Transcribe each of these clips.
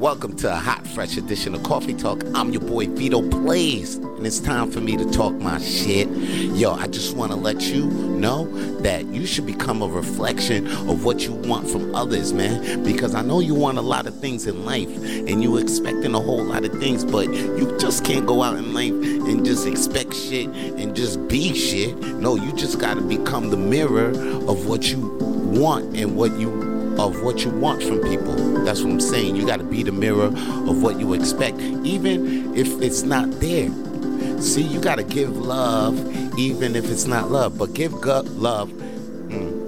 Welcome to a hot, fresh edition of Coffee Talk. I'm your boy Vito Blaze, and it's time for me to talk my shit. Yo, I just want to let you know that you should become a reflection of what you want from others, man. Because I know you want a lot of things in life, and you expecting a whole lot of things, but you just can't go out in life and just expect shit and just be shit. No, you just got to become the mirror of what you want and what you of what you want from people. That's what I'm saying. You got to be the mirror of what you expect, even if it's not there. See, you got to give love, even if it's not love. But give gu- love. mm.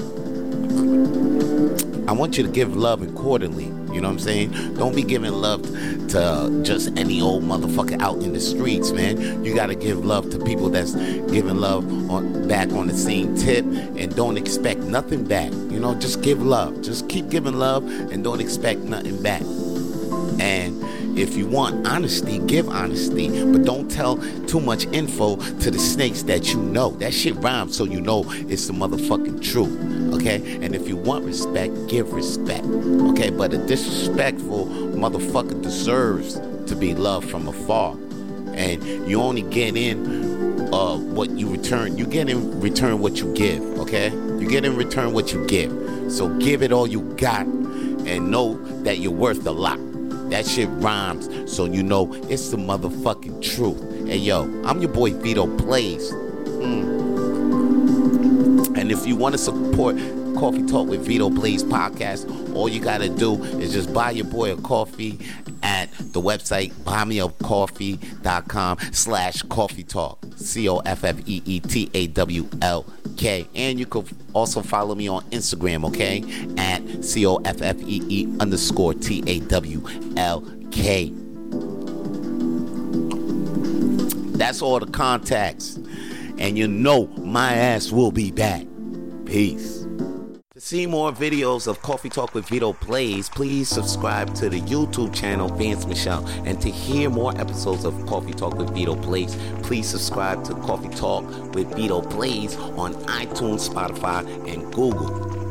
I want you to give love accordingly. You know what I'm saying? Don't be giving love to just any old motherfucker out in the streets, man. You got to give love to people that's giving love on back on the same tip, and don't expect nothing back. You know, just give love. Just keep giving love, and don't expect nothing back. And if you want honesty, give honesty, but don't tell too much info to the snakes that you know. That shit rhymes, so you know it's the motherfucking truth. Okay? And if you want respect, give respect. Okay? But a disrespectful motherfucker deserves to be loved from afar. And you only get in uh, what you return. You get in return what you give. Okay? You get in return what you give. So give it all you got and know that you're worth a lot. That shit rhymes, so you know it's the motherfucking truth. Hey yo, I'm your boy Vito Blaze. Mm. And if you want to support Coffee Talk with Vito Blaze podcast, all you gotta do is just buy your boy a coffee the website buymeacoffee.com slash coffee talk. C-O-F-F-E-E-T-A-W-L-K. And you can also follow me on Instagram, okay? At C-O-F-F-E-E underscore T-A-W-L-K. That's all the contacts. And you know my ass will be back. Peace. See more videos of Coffee Talk with Vito Blaze, please subscribe to the YouTube channel Vance Michelle. And to hear more episodes of Coffee Talk with Vito Blaze, please subscribe to Coffee Talk with Vito Blaze on iTunes, Spotify, and Google.